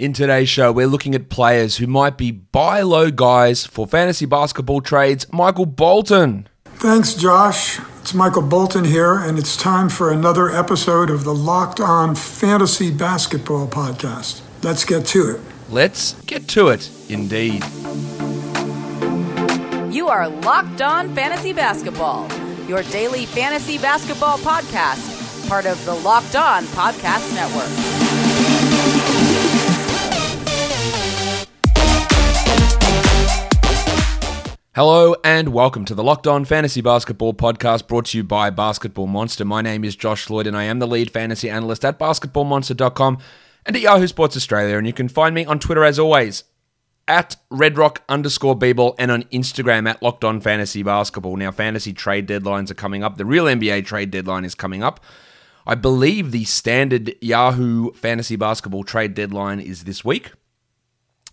In today's show, we're looking at players who might be buy low guys for fantasy basketball trades. Michael Bolton. Thanks, Josh. It's Michael Bolton here, and it's time for another episode of the Locked On Fantasy Basketball Podcast. Let's get to it. Let's get to it, indeed. You are Locked On Fantasy Basketball, your daily fantasy basketball podcast, part of the Locked On Podcast Network. Hello and welcome to the Locked On Fantasy Basketball Podcast brought to you by Basketball Monster. My name is Josh Lloyd and I am the lead fantasy analyst at basketballmonster.com and at Yahoo Sports Australia. And you can find me on Twitter as always at redrock underscore bball and on Instagram at Locked On Fantasy Basketball. Now, fantasy trade deadlines are coming up. The real NBA trade deadline is coming up. I believe the standard Yahoo Fantasy Basketball trade deadline is this week.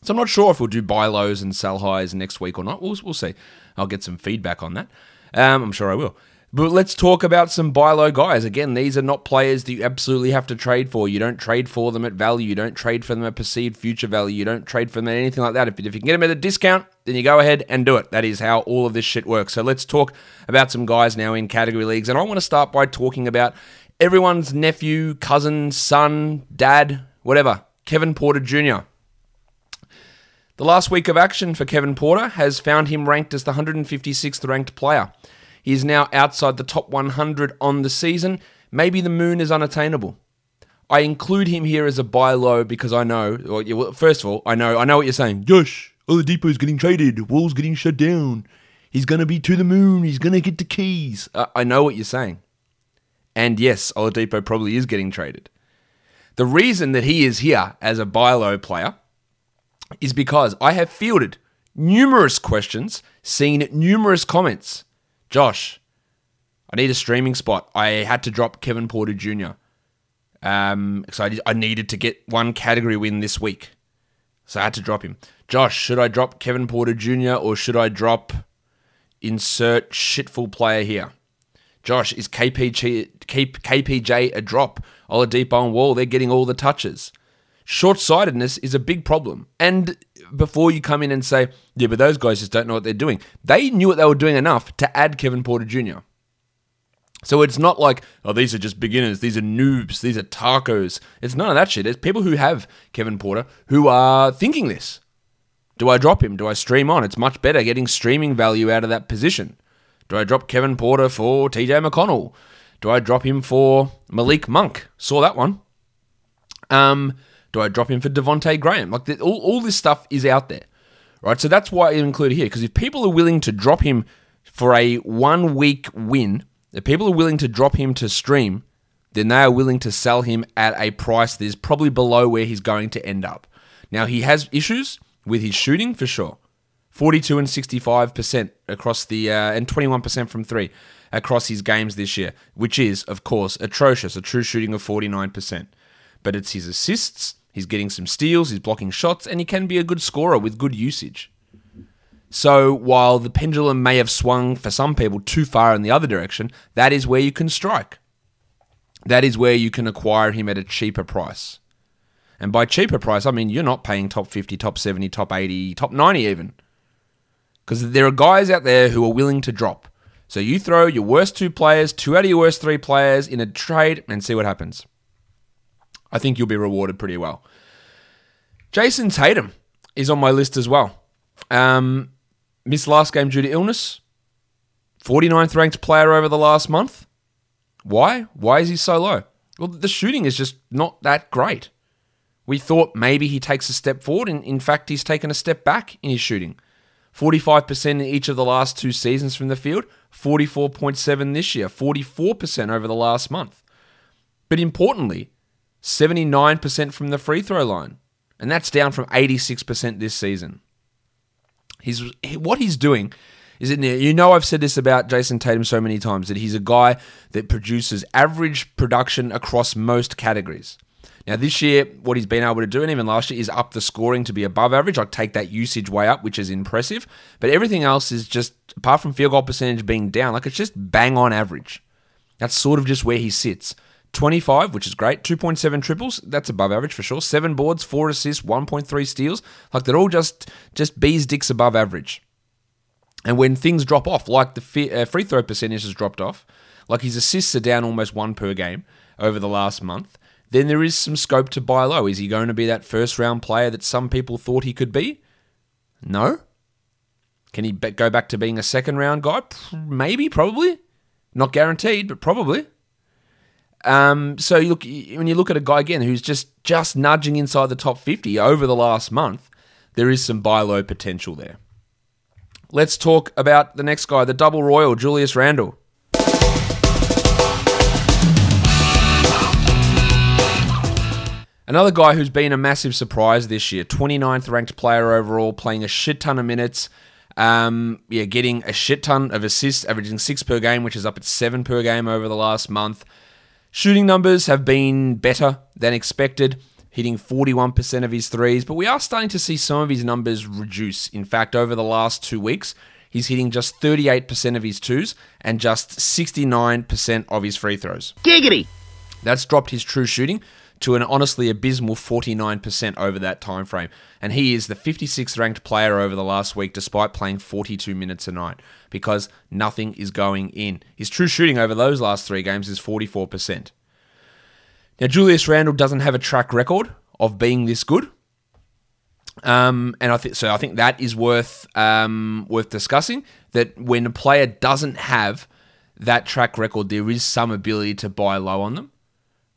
So I'm not sure if we'll do buy lows and sell highs next week or not. We'll, we'll see. I'll get some feedback on that. Um, I'm sure I will. But let's talk about some buy low guys. Again, these are not players that you absolutely have to trade for. You don't trade for them at value. You don't trade for them at perceived future value. You don't trade for them at anything like that. If, if you can get them at a discount, then you go ahead and do it. That is how all of this shit works. So let's talk about some guys now in category leagues. And I want to start by talking about everyone's nephew, cousin, son, dad, whatever, Kevin Porter Jr. The last week of action for Kevin Porter has found him ranked as the 156th ranked player. He is now outside the top 100 on the season. Maybe the moon is unattainable. I include him here as a buy low because I know. Well, first of all, I know. I know what you're saying. Josh, Oladipo's getting traded. Wall's getting shut down. He's to be to the moon. He's to get the keys. Uh, I know what you're saying. And yes, Oladipo probably is getting traded. The reason that he is here as a buy low player is because I have fielded numerous questions, seen numerous comments. Josh, I need a streaming spot. I had to drop Kevin Porter Jr. Um, so I, I needed to get one category win this week. So I had to drop him. Josh, should I drop Kevin Porter Jr. or should I drop insert shitful player here? Josh, is KPG, KPJ a drop? Oladipo and Wall, they're getting all the touches short sightedness is a big problem. And before you come in and say, yeah, but those guys just don't know what they're doing, they knew what they were doing enough to add Kevin Porter Jr. So it's not like, oh, these are just beginners, these are noobs, these are tacos. It's none of that shit. It's people who have Kevin Porter who are thinking this. Do I drop him? Do I stream on? It's much better getting streaming value out of that position. Do I drop Kevin Porter for TJ McConnell? Do I drop him for Malik Monk? Saw that one. Um, do I drop him for Devonte Graham? Like the, all, all this stuff is out there, right? So that's why I include here because if people are willing to drop him for a one week win, if people are willing to drop him to stream, then they are willing to sell him at a price that is probably below where he's going to end up. Now he has issues with his shooting for sure. 42 and 65% across the uh, and 21% from 3 across his games this year, which is of course atrocious, a true shooting of 49%. But it's his assists, He's getting some steals, he's blocking shots, and he can be a good scorer with good usage. So while the pendulum may have swung for some people too far in the other direction, that is where you can strike. That is where you can acquire him at a cheaper price. And by cheaper price, I mean you're not paying top 50, top 70, top 80, top 90 even. Because there are guys out there who are willing to drop. So you throw your worst two players, two out of your worst three players in a trade and see what happens. I think you'll be rewarded pretty well. Jayson Tatum is on my list as well. Um, missed last game due to illness. 49th ranked player over the last month. Why? Why is he so low? Well, the shooting is just not that great. We thought maybe he takes a step forward, and in fact, he's taken a step back in his shooting. 45% in each of the last two seasons from the field, 44.7 this year, 44% over the last month. But importantly, 79% from the free throw line. And that's down from 86% this season. He's what he's doing is it you know I've said this about Jayson Tatum so many times that he's a guy that produces average production across most categories. Now this year, what he's been able to do, and even last year, is up the scoring to be above average. I take that usage way up, which is impressive. But everything else is just apart from field goal percentage being down, like it's just bang on average. That's sort of just where he sits. 25, which is great. 2.7 triples, that's above average for sure. Seven boards, four assists, 1.3 steals. Like they're all just just bees dicks above average. And when things drop off, like the uh, free throw percentage has dropped off, like his assists are down almost one per game over the last month, then there is some scope to buy low. Is he going to be that first round player that some people thought he could be? No. Can he go back to being a second round guy? Maybe, probably. Not guaranteed, but probably. Um, so you look when you look at a guy again who's just just nudging inside the top 50 over the last month, there is some buy low potential there. Let's talk about the next guy, the double royal, Julius Randle. Another guy who's been a massive surprise this year, 29th ranked player overall, playing a shit ton of minutes. Um, yeah, getting a shit ton of assists, averaging six per game, which is up at seven per game over the last month. Shooting numbers have been better than expected, hitting 41% of his threes, but we are starting to see some of his numbers reduce. In fact, over the last two weeks, he's hitting just 38% of his twos and just 69% of his free throws. Giggity! That's dropped his true shooting to an honestly abysmal 49% over that time frame. And he is the 56th ranked player over the last week despite playing 42 minutes a night because nothing is going in. His true shooting over those last 3 games is 44%. Now Julius Randle doesn't have a track record of being this good. Um, and I think so. I think that is worth um, worth discussing. That when a player doesn't have that track record, there is some ability to buy low on them.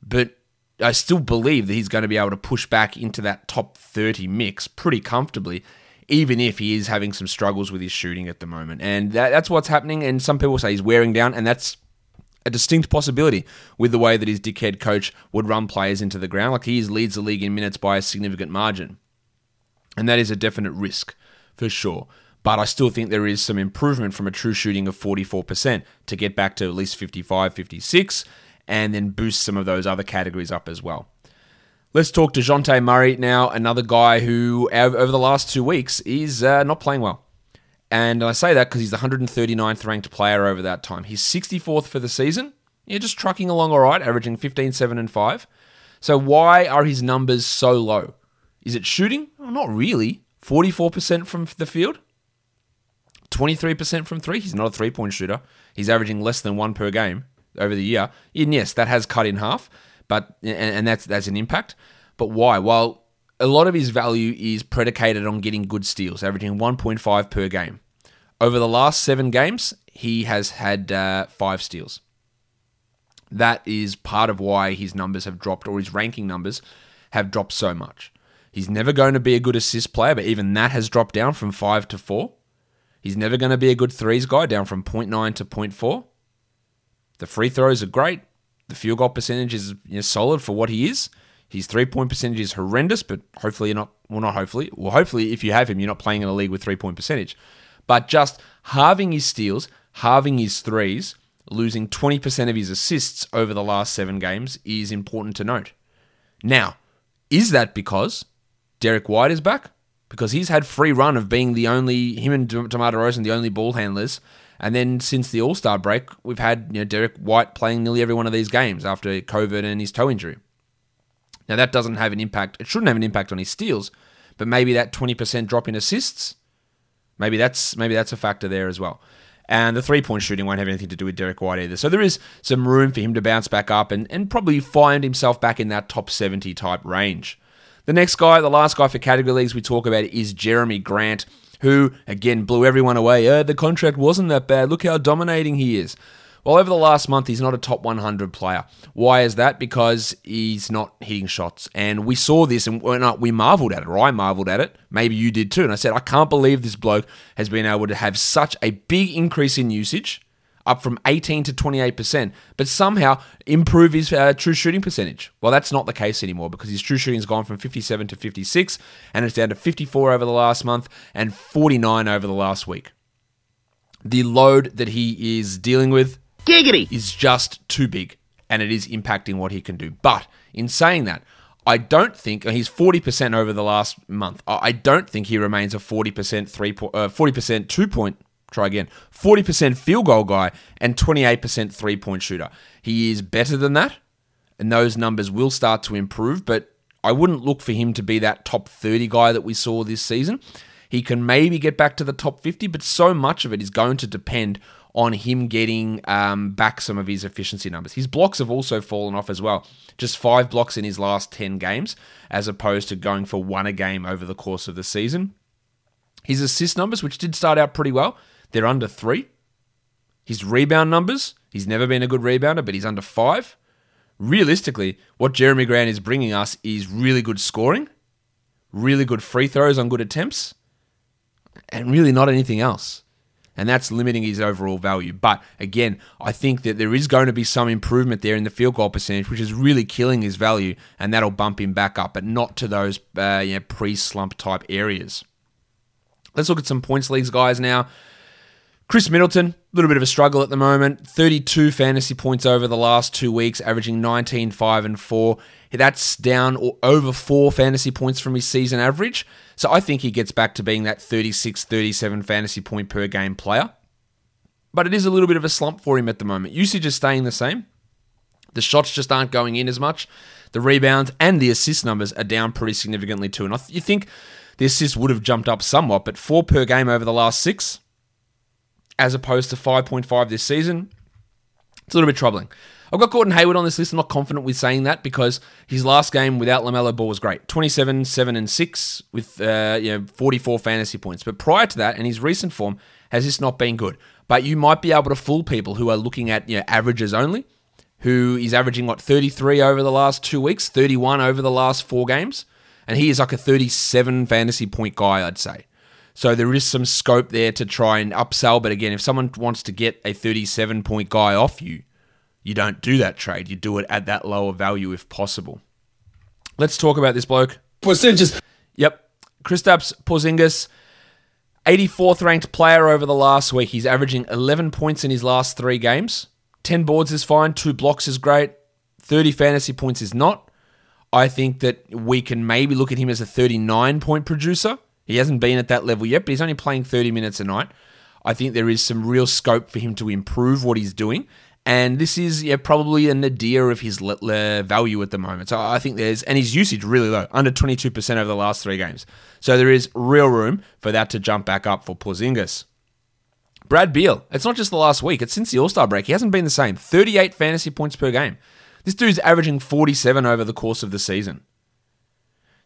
But I still believe that he's going to be able to push back into that top 30 mix pretty comfortably, even if he is having some struggles with his shooting at the moment. And that, that's what's happening. And some people say he's wearing down, and that's a distinct possibility with the way that his dickhead coach would run players into the ground. Like he leads the league in minutes by a significant margin. And that is a definite risk for sure. But I still think there is some improvement from a true shooting of 44% to get back to at least 55, 56 and then boost some of those other categories up as well. Let's talk to Dejounte Murray now, another guy who, over the last two weeks, is uh, not playing well. And I say that because he's the 139th ranked player over that time. He's 64th for the season. Yeah, just trucking along all right, averaging 15, 7, and 5. So why are his numbers so low? Is it shooting? Well, not really. 44% from the field, 23% from three. He's not a three point shooter. He's averaging less than one per game over the year. And yes, that has cut in half, but and, that's that's an impact. But why? Well, a lot of his value is predicated on getting good steals, averaging 1.5 per game. Over the last seven games, he has had uh, five steals. That is part of why his numbers have dropped, or his ranking numbers have dropped so much. He's never going to be a good assist player, but even that has dropped down from five to four. He's never going to be a good threes guy, down from 0.9 to 0.4. The free throws are great. The field goal percentage is you know, solid for what he is. His three point percentage is horrendous, but hopefully you're not. Well, not hopefully. Well, hopefully if you have him, you're not playing in a league with three point percentage. But just halving his steals, halving his threes, losing 20% of his assists over the last seven games is important to note. Now, is that because Derrick White is back? Because he's had free run of being the only him and DeMar DeRozan, the only ball handlers and then since the All Star break, we've had you know Derrick White playing nearly every one of these games after COVID and his toe injury. Now that doesn't have an impact. It shouldn't have an impact on his steals, but maybe that twenty percent drop in assists, maybe that's maybe that's a factor there as well. And the three point shooting won't have anything to do with Derrick White either. So there is some room for him to bounce back up and, and probably find himself back in that top 70 type range. The next guy, the last guy for category leagues we talk about is Jerami Grant who, again, blew everyone away. Uh, the contract wasn't that bad. Look how dominating he is. Well, over the last month, he's not a top 100 player. Why is that? Because he's not hitting shots. And we saw this and we marveled at it, or I marveled at it. Maybe you did too. And I said, I can't believe this bloke has been able to have such a big increase in usage up from 18 to 28%, but somehow improve his uh, true shooting percentage. Well, that's not the case anymore because his true shooting has gone from 57 to 56, and it's down to 54 over the last month and 49 over the last week. The load that he is dealing with Giggity. is just too big, and it is impacting what he can do. But in saying that, I don't think he's 40% over the last month. I don't think he remains a 40% three point, uh, 40% two point Try again. 40% field goal guy and 28% three point shooter. He is better than that. and those numbers will start to improve, but I wouldn't look for him to be that top 30 guy that we saw this season. He can maybe get back to the top 50, but so much of it is going to depend on him getting um, back some of his efficiency numbers. His blocks have also fallen off as well. Just five blocks in his last 10 games, as opposed to going for one a game over the course of the season. His assist numbers, which did start out pretty well, they're under three. His rebound numbers, he's never been a good rebounder, but he's under five. Realistically, what Jerami Grant is bringing us is really good scoring, really good free throws on good attempts, and really not anything else. And that's limiting his overall value. But again, I think that there is going to be some improvement there in the field goal percentage, which is really killing his value, and that'll bump him back up, but not to those uh, you know, pre slump type areas. Let's look at some points leagues guys now. Khris Middleton, a little bit of a struggle at the moment. 32 fantasy points over the last two weeks, averaging 19, 5, and 4. That's down over four fantasy points from his season average. So I think he gets back to being that 36, 37 fantasy point per game player. But it is a little bit of a slump for him at the moment. Usage is staying the same. The shots just aren't going in as much. The rebounds and the assist numbers are down pretty significantly too. And you think the assists would have jumped up somewhat, but four per game over the last six as opposed to 5.5 this season. It's a little bit troubling. I've got Gordon Hayward on this list. I'm not confident with saying that because his last game without LaMelo Ball was great. 27, 7, and 6 with uh, you know 44 fantasy points. But prior to that, and his recent form, has this not been good. But you might be able to fool people who are looking at you know, averages only, who is averaging, what, 33 over the last two weeks, 31 over the last four games. And he is like a 37 fantasy point guy, I'd say. So there is some scope there to try and upsell. But again, if someone wants to get a 37 point guy off you, you don't do that trade. You do it at that lower value if possible. Let's talk about this bloke. Percentages. Yep. Kristaps Porzingis, 84th ranked player over the last week. He's averaging 11 points in his last three games. 10 boards is fine. Two blocks is great. 30 fantasy points is not. I think that we can maybe look at him as a 39 point producer. He hasn't been at that level yet, but he's only playing 30 minutes a night. I think there is some real scope for him to improve what he's doing. And this is yeah, probably a nadir of his le- le- value at the moment. So I think there's, and his usage really low, under 22% over the last three games. So there is real room for that to jump back up for Porzingis. Brad Beal, it's not just the last week, it's since the All Star break. He hasn't been the same. 38 fantasy points per game. This dude's averaging 47 over the course of the season.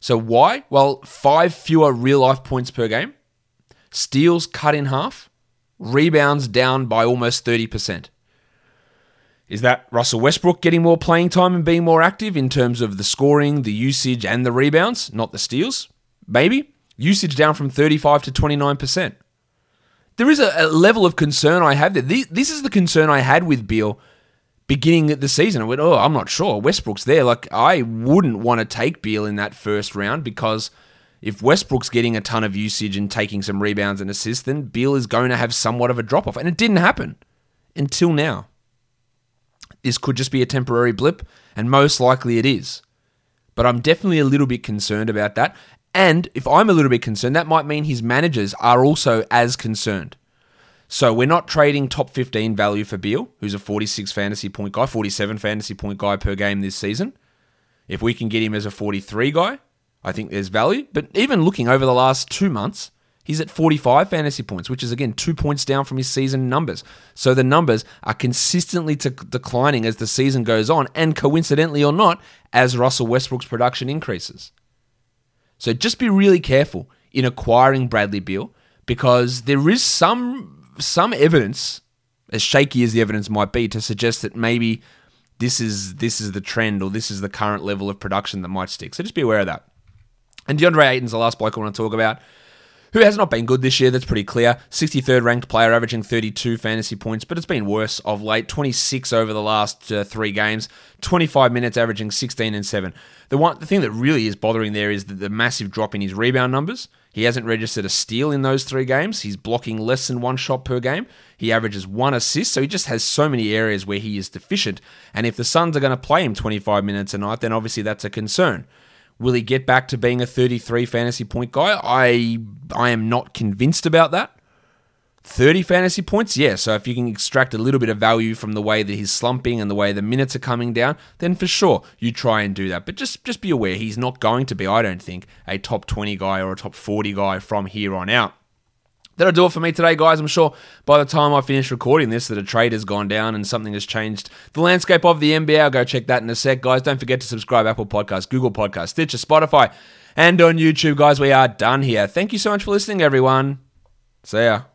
So why? Well, five fewer real life points per game, steals cut in half, rebounds down by almost 30%. Is that Russell Westbrook getting more playing time and being more active in terms of the scoring, the usage, and the rebounds, not the steals? Maybe. Usage down from 35 to 29%. There is a, a level of concern I have there. This is the concern I had with Beal beginning of the season. I went, oh, I'm not sure. Westbrook's there. Like, I wouldn't want to take Beal in that first round because if Westbrook's getting a ton of usage and taking some rebounds and assists, then Beal is going to have somewhat of a drop off. And it didn't happen until now. This could just be a temporary blip, and most likely it is. But I'm definitely a little bit concerned about that. And if I'm a little bit concerned, that might mean his managers are also as concerned. So we're not trading top 15 value for Beal, who's a 46 fantasy point guy, 47 fantasy point guy per game this season. If we can get him as a 43 guy, I think there's value. But even looking over the last two months, he's at 45 fantasy points, which is again two points down from his season numbers. So the numbers are consistently t- declining as the season goes on, and coincidentally or not, as Russell Westbrook's production increases. So just be really careful in acquiring Bradley Beal because there is some some evidence, as shaky as the evidence might be, to suggest that maybe this is this is the trend or this is the current level of production that might stick. So just be aware of that. And DeAndre Ayton's the last bloke I want to talk about, who has not been good this year. That's pretty clear. 63rd ranked player, averaging 32 fantasy points, but it's been worse of late. 26 over the last uh, three games, 25 minutes, averaging 16 and 7. The one, the thing that really is bothering there is the, the massive drop in his rebound numbers. He hasn't registered a steal in those three games. He's blocking less than one shot per game. He averages one assist, so he just has so many areas where he is deficient. And if the Suns are going to play him 25 minutes a night, then obviously that's a concern. Will he get back to being a 33 fantasy point guy? I I am not convinced about that. 30 fantasy points? Yeah. So if you can extract a little bit of value from the way that he's slumping and the way the minutes are coming down, then for sure you try and do that. But just just be aware he's not going to be, I don't think, a top 20 guy or a top 40 guy from here on out. That'll do it for me today, guys. I'm sure by the time I finish recording this, that a trade has gone down and something has changed the landscape of the NBA. I'll go check that in a sec, guys. Don't forget to subscribe Apple Podcasts, Google Podcasts, Stitcher, Spotify, and on YouTube, guys. We are done here. Thank you so much for listening, everyone. See ya.